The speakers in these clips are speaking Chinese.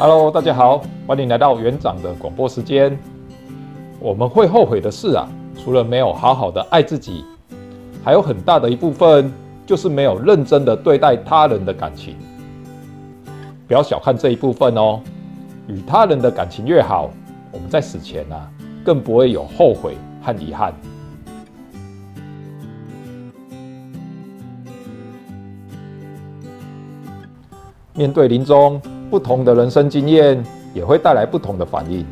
Hello，大家好，欢迎来到园长的广播时间。我们会后悔的事啊，除了没有好好的爱自己，还有很大的一部分就是没有认真的对待他人的感情。不要小看这一部分哦，与他人的感情越好，我们在死前啊，更不会有后悔和遗憾。面对临终，不同的人生经验也会带来不同的反应。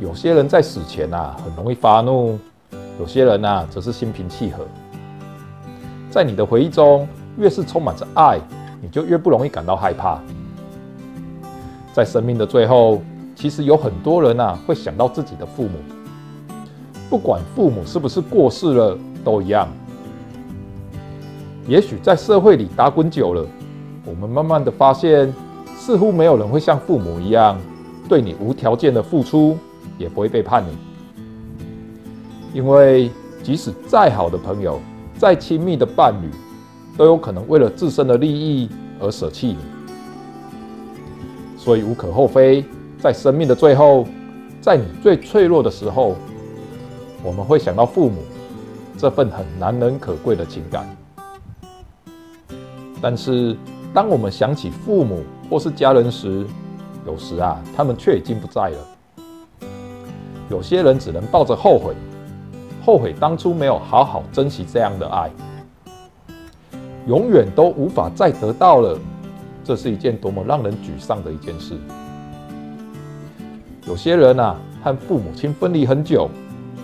有些人在死前啊，很容易发怒；有些人啊，则是心平气和。在你的回忆中，越是充满着爱，你就越不容易感到害怕。在生命的最后，其实有很多人啊，会想到自己的父母，不管父母是不是过世了，都一样。也许在社会里打滚久了，我们慢慢的发现。似乎没有人会像父母一样对你无条件的付出，也不会背叛你。因为即使再好的朋友，再亲密的伴侣，都有可能为了自身的利益而舍弃你。所以无可厚非，在生命的最后，在你最脆弱的时候，我们会想到父母这份很难能可贵的情感。但是当我们想起父母，或是家人时，有时啊，他们却已经不在了。有些人只能抱着后悔，后悔当初没有好好珍惜这样的爱，永远都无法再得到了。这是一件多么让人沮丧的一件事。有些人啊，和父母亲分离很久，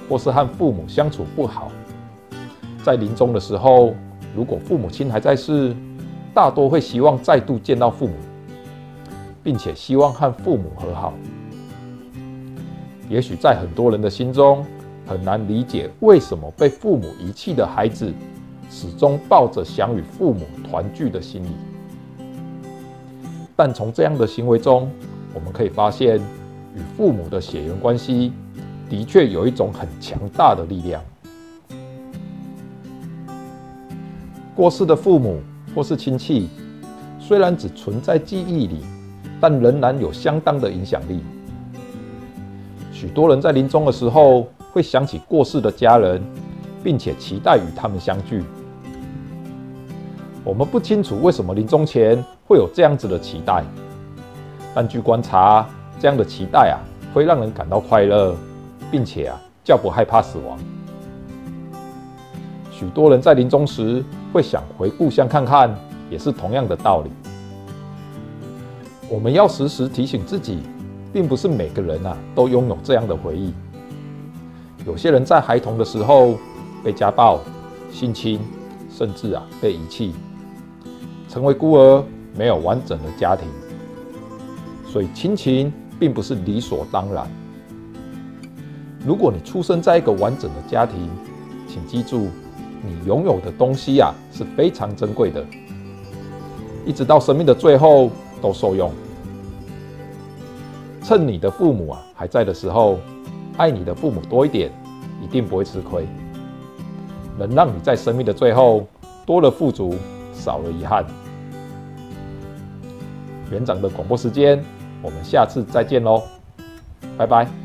或是和父母相处不好，在临终的时候，如果父母亲还在世，大多会希望再度见到父母。并且希望和父母和好。也许在很多人的心中，很难理解为什么被父母遗弃的孩子，始终抱着想与父母团聚的心理。但从这样的行为中，我们可以发现，与父母的血缘关系，的确有一种很强大的力量。过世的父母或是亲戚，虽然只存在记忆里。但仍然有相当的影响力。许多人在临终的时候会想起过世的家人，并且期待与他们相聚。我们不清楚为什么临终前会有这样子的期待，但据观察，这样的期待啊，会让人感到快乐，并且啊，较不害怕死亡。许多人在临终时会想回故乡看看，也是同样的道理。我们要时时提醒自己，并不是每个人啊都拥有这样的回忆。有些人在孩童的时候被家暴、性侵，甚至啊被遗弃，成为孤儿，没有完整的家庭。所以亲情并不是理所当然。如果你出生在一个完整的家庭，请记住，你拥有的东西啊是非常珍贵的，一直到生命的最后。都受用。趁你的父母啊还在的时候，爱你的父母多一点，一定不会吃亏。能让你在生命的最后多了富足，少了遗憾。园长的广播时间，我们下次再见喽，拜拜。